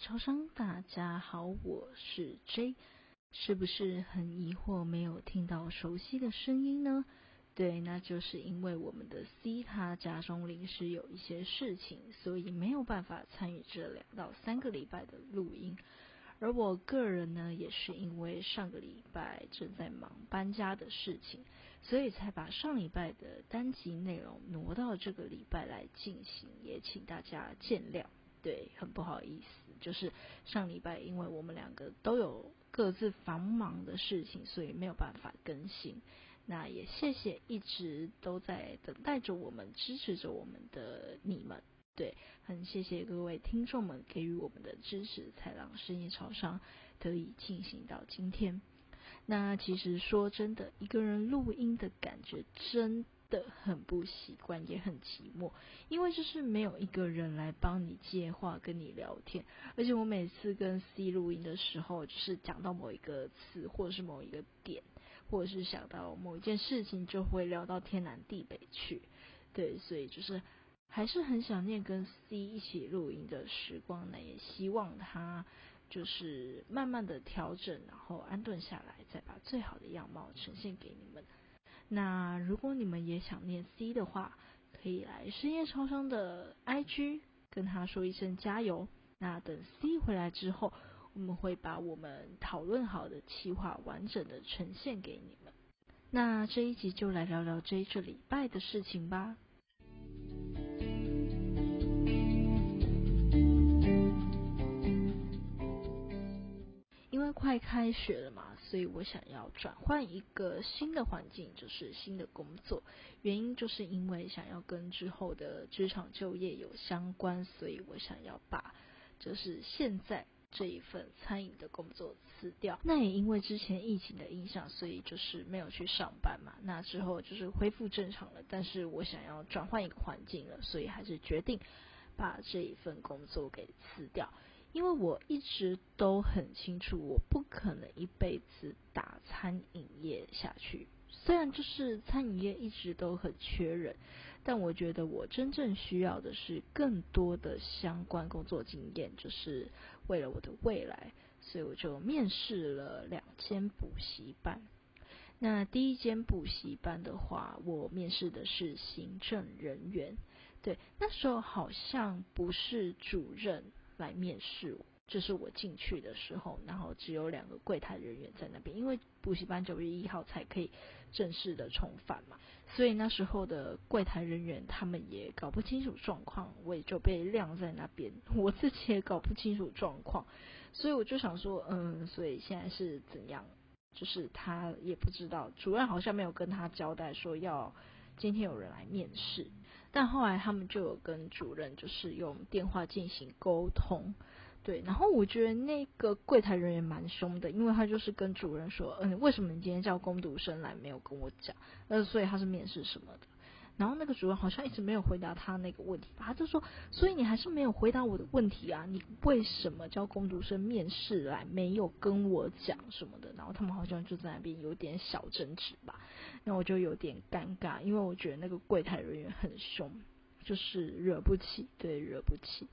超商，大家好，我是 J，是不是很疑惑没有听到熟悉的声音呢？对，那就是因为我们的 C 他家中临时有一些事情，所以没有办法参与这两到三个礼拜的录音。而我个人呢，也是因为上个礼拜正在忙搬家的事情，所以才把上礼拜的单集内容挪到这个礼拜来进行，也请大家见谅。对，很不好意思，就是上礼拜因为我们两个都有各自繁忙的事情，所以没有办法更新。那也谢谢一直都在等待着我们、支持着我们的你们。对，很谢谢各位听众们给予我们的支持，才让深夜潮商得以进行到今天。那其实说真的，一个人录音的感觉真。的很不习惯，也很寂寞，因为就是没有一个人来帮你接话，跟你聊天。而且我每次跟 C 录音的时候，就是讲到某一个词，或者是某一个点，或者是想到某一件事情，就会聊到天南地北去。对，所以就是还是很想念跟 C 一起录音的时光呢。也希望他就是慢慢的调整，然后安顿下来，再把最好的样貌呈现给你们。那如果你们也想念 C 的话，可以来深夜超商的 IG 跟他说一声加油。那等 C 回来之后，我们会把我们讨论好的企划完整的呈现给你们。那这一集就来聊聊这这礼拜的事情吧。因为快开学了嘛，所以我想要转换一个新的环境，就是新的工作。原因就是因为想要跟之后的职场就业有相关，所以我想要把就是现在这一份餐饮的工作辞掉。那也因为之前疫情的影响，所以就是没有去上班嘛。那之后就是恢复正常了，但是我想要转换一个环境了，所以还是决定把这一份工作给辞掉。因为我一直都很清楚，我不可能一辈子打餐饮业下去。虽然就是餐饮业一直都很缺人，但我觉得我真正需要的是更多的相关工作经验，就是为了我的未来，所以我就面试了两间补习班。那第一间补习班的话，我面试的是行政人员，对，那时候好像不是主任。来面试，这是我进去的时候，然后只有两个柜台人员在那边，因为补习班九月一号才可以正式的重返嘛，所以那时候的柜台人员他们也搞不清楚状况，我也就被晾在那边，我自己也搞不清楚状况，所以我就想说，嗯，所以现在是怎样？就是他也不知道，主任好像没有跟他交代说要。今天有人来面试，但后来他们就有跟主任就是用电话进行沟通，对，然后我觉得那个柜台人员蛮凶的，因为他就是跟主任说，嗯，为什么你今天叫工读生来没有跟我讲，呃，所以他是面试什么的。然后那个主任好像一直没有回答他那个问题，他就说：“所以你还是没有回答我的问题啊？你为什么叫工读生面试来，没有跟我讲什么的？”然后他们好像就在那边有点小争执吧。那我就有点尴尬，因为我觉得那个柜台人员很凶，就是惹不起，对，惹不起。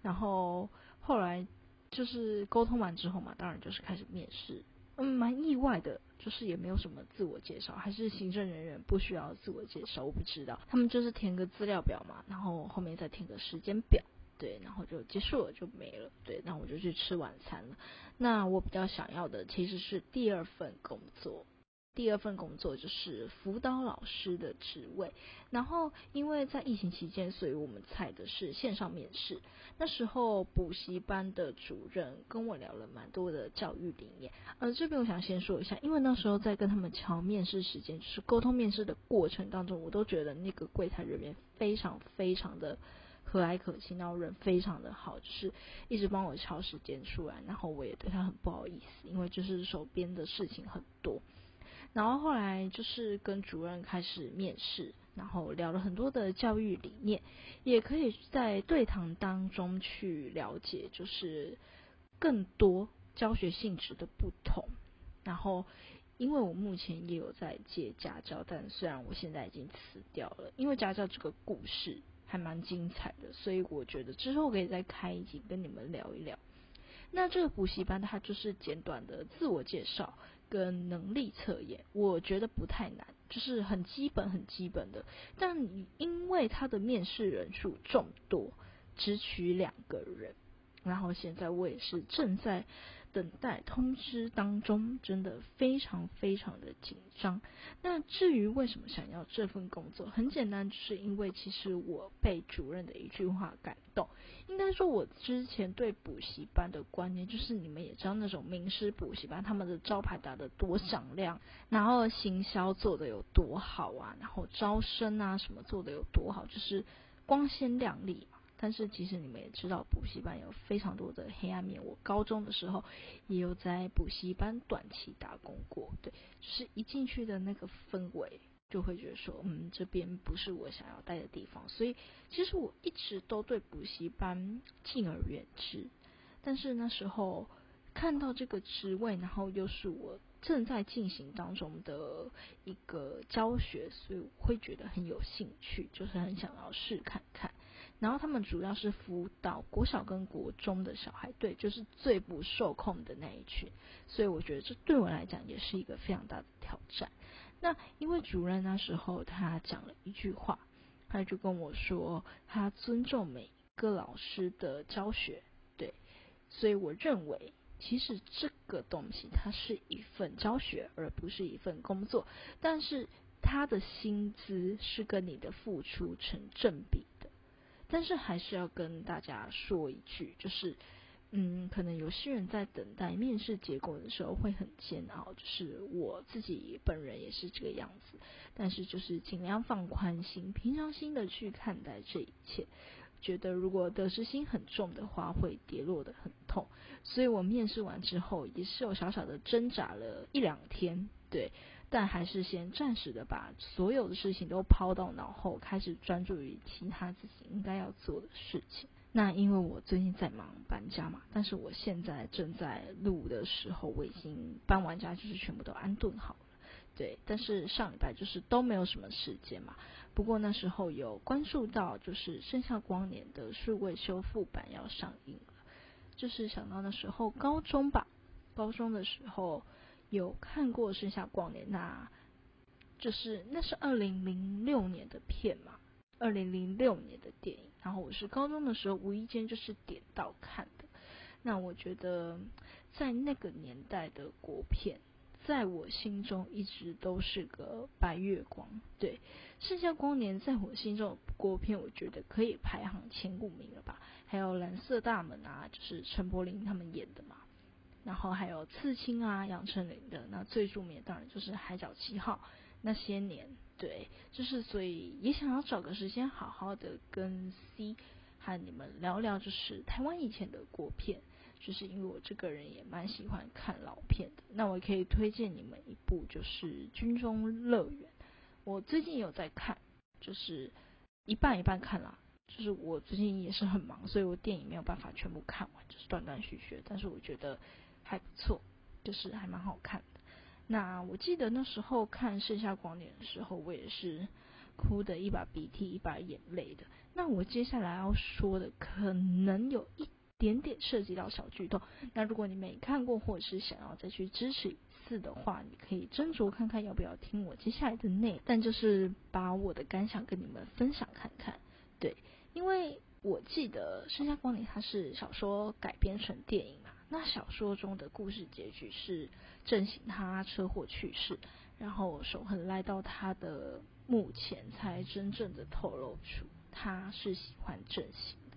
然后后来就是沟通完之后嘛，当然就是开始面试。嗯，蛮意外的，就是也没有什么自我介绍，还是行政人员不需要自我介绍，我不知道，他们就是填个资料表嘛，然后后面再填个时间表，对，然后就结束了，就没了，对，那我就去吃晚餐了。那我比较想要的其实是第二份工作。第二份工作就是辅导老师的职位，然后因为在疫情期间，所以我们采的是线上面试。那时候补习班的主任跟我聊了蛮多的教育理念，呃，这边我想先说一下，因为那时候在跟他们敲面试时间，就是沟通面试的过程当中，我都觉得那个柜台人员非常非常的和蔼可亲，然后人非常的好，就是一直帮我敲时间出来，然后我也对他很不好意思，因为就是手边的事情很多。然后后来就是跟主任开始面试，然后聊了很多的教育理念，也可以在对谈当中去了解，就是更多教学性质的不同。然后，因为我目前也有在接家教，但虽然我现在已经辞掉了，因为家教这个故事还蛮精彩的，所以我觉得之后可以再开一集跟你们聊一聊。那这个补习班它就是简短的自我介绍跟能力测验，我觉得不太难，就是很基本很基本的。但因为他的面试人数众多，只取两个人，然后现在我也是正在。等待通知当中，真的非常非常的紧张。那至于为什么想要这份工作，很简单，就是因为其实我被主任的一句话感动。应该说，我之前对补习班的观念，就是你们也知道那种名师补习班，他们的招牌打得多响亮，然后行销做的有多好啊，然后招生啊什么做的有多好，就是光鲜亮丽。但是其实你们也知道，补习班有非常多的黑暗面。我高中的时候也有在补习班短期打工过，对，就是一进去的那个氛围，就会觉得说，嗯，这边不是我想要待的地方。所以其实我一直都对补习班敬而远之。但是那时候看到这个职位，然后又是我正在进行当中的一个教学，所以我会觉得很有兴趣，就是很想要试看看。然后他们主要是辅导国小跟国中的小孩，对，就是最不受控的那一群，所以我觉得这对我来讲也是一个非常大的挑战。那因为主任那时候他讲了一句话，他就跟我说他尊重每一个老师的教学，对，所以我认为其实这个东西它是一份教学，而不是一份工作，但是他的薪资是跟你的付出成正比。但是还是要跟大家说一句，就是，嗯，可能有些人在等待面试结果的时候会很煎熬，就是我自己本人也是这个样子。但是就是尽量放宽心、平常心的去看待这一切。觉得如果得失心很重的话，会跌落的很痛。所以我面试完之后，也是有小小的挣扎了一两天，对。但还是先暂时的把所有的事情都抛到脑后，开始专注于其他自己应该要做的事情。那因为我最近在忙搬家嘛，但是我现在正在录的时候，我已经搬完家，就是全部都安顿好了。对，但是上礼拜就是都没有什么时间嘛。不过那时候有关注到，就是《盛夏光年》的数位修复版要上映了，就是想到那时候高中吧，高中的时候。有看过《盛夏光年》，那就是那是二零零六年的片嘛，二零零六年的电影。然后我是高中的时候无意间就是点到看的。那我觉得在那个年代的国片，在我心中一直都是个白月光。对，《盛夏光年》在我心中的国片，我觉得可以排行前五名了吧。还有《蓝色大门》啊，就是陈柏霖他们演的嘛。然后还有刺青啊，杨丞琳的那最著名当然就是《海角七号》那些年，对，就是所以也想要找个时间好好的跟 C 和你们聊聊，就是台湾以前的国片，就是因为我这个人也蛮喜欢看老片的，那我可以推荐你们一部就是《军中乐园》，我最近有在看，就是一半一半看啦，就是我最近也是很忙，所以我电影没有办法全部看完，就是断断续续，但是我觉得。还不错，就是还蛮好看的。那我记得那时候看《盛夏光年》的时候，我也是哭的一把鼻涕一把眼泪的。那我接下来要说的可能有一点点涉及到小剧透。那如果你没看过，或者是想要再去支持一次的话，你可以斟酌看看要不要听我接下来的内。但就是把我的感想跟你们分享看看。对，因为我记得《盛夏光年》它是小说改编成电影。那小说中的故事结局是正行他车祸去世，然后守恒来到他的墓前，才真正的透露出他是喜欢正行的。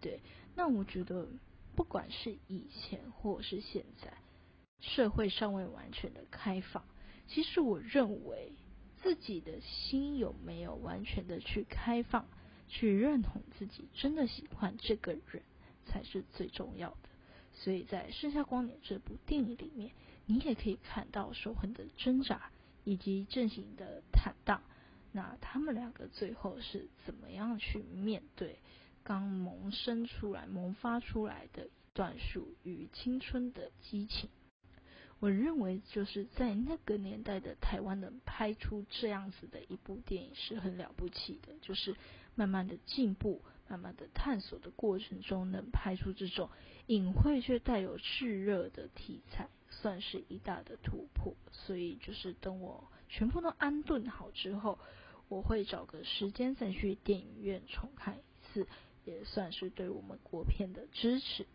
对，那我觉得不管是以前或是现在，社会尚未完全的开放，其实我认为自己的心有没有完全的去开放，去认同自己真的喜欢这个人，才是最重要的。所以在《盛夏光年》这部电影里面，你也可以看到守恒的挣扎以及正行的坦荡。那他们两个最后是怎么样去面对刚萌生出来、萌发出来的一段属于青春的激情？我认为就是在那个年代的台湾能拍出这样子的一部电影是很了不起的，就是慢慢的进步，慢慢的探索的过程中，能拍出这种隐晦却带有炽热的题材，算是一大的突破。所以就是等我全部都安顿好之后，我会找个时间再去电影院重看一次，也算是对我们国片的支持。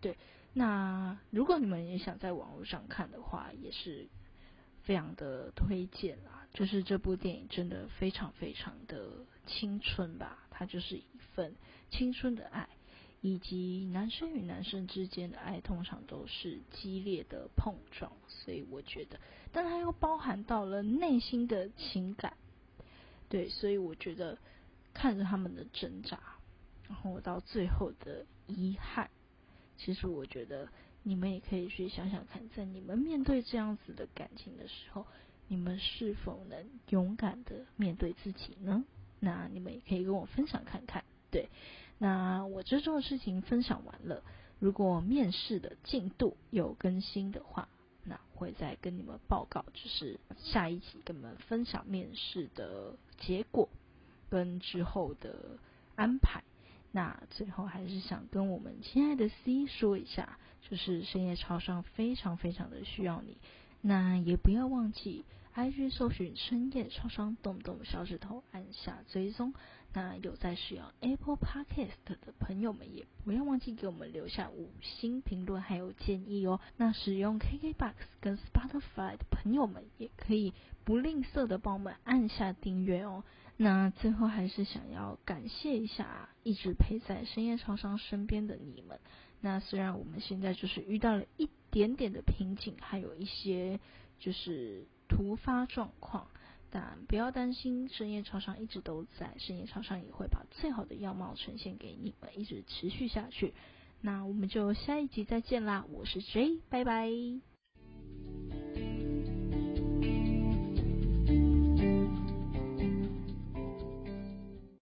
对，那如果你们也想在网络上看的话，也是非常的推荐啦。就是这部电影真的非常非常的青春吧，它就是一份青春的爱，以及男生与男生之间的爱，通常都是激烈的碰撞，所以我觉得，但它又包含到了内心的情感，对，所以我觉得看着他们的挣扎，然后到最后的遗憾。其实我觉得你们也可以去想想看，在你们面对这样子的感情的时候，你们是否能勇敢的面对自己呢？那你们也可以跟我分享看看。对，那我这周的事情分享完了。如果面试的进度有更新的话，那会再跟你们报告，就是下一集跟你们分享面试的结果跟之后的安排。那最后还是想跟我们亲爱的 C 说一下，就是深夜超商非常非常的需要你，那也不要忘记 IG 搜寻深夜创伤，动动小指头按下追踪。那有在使用 Apple Podcast 的朋友们，也不要忘记给我们留下五星评论还有建议哦。那使用 KKBox 跟 Spotify 的朋友们，也可以不吝啬的帮我们按下订阅哦。那最后还是想要感谢一下一直陪在深夜超商身边的你们。那虽然我们现在就是遇到了一点点的瓶颈，还有一些就是突发状况。但不要担心，深夜超商一直都在，深夜超商也会把最好的样貌呈现给你们，一直持续下去。那我们就下一集再见啦，我是 J，拜拜。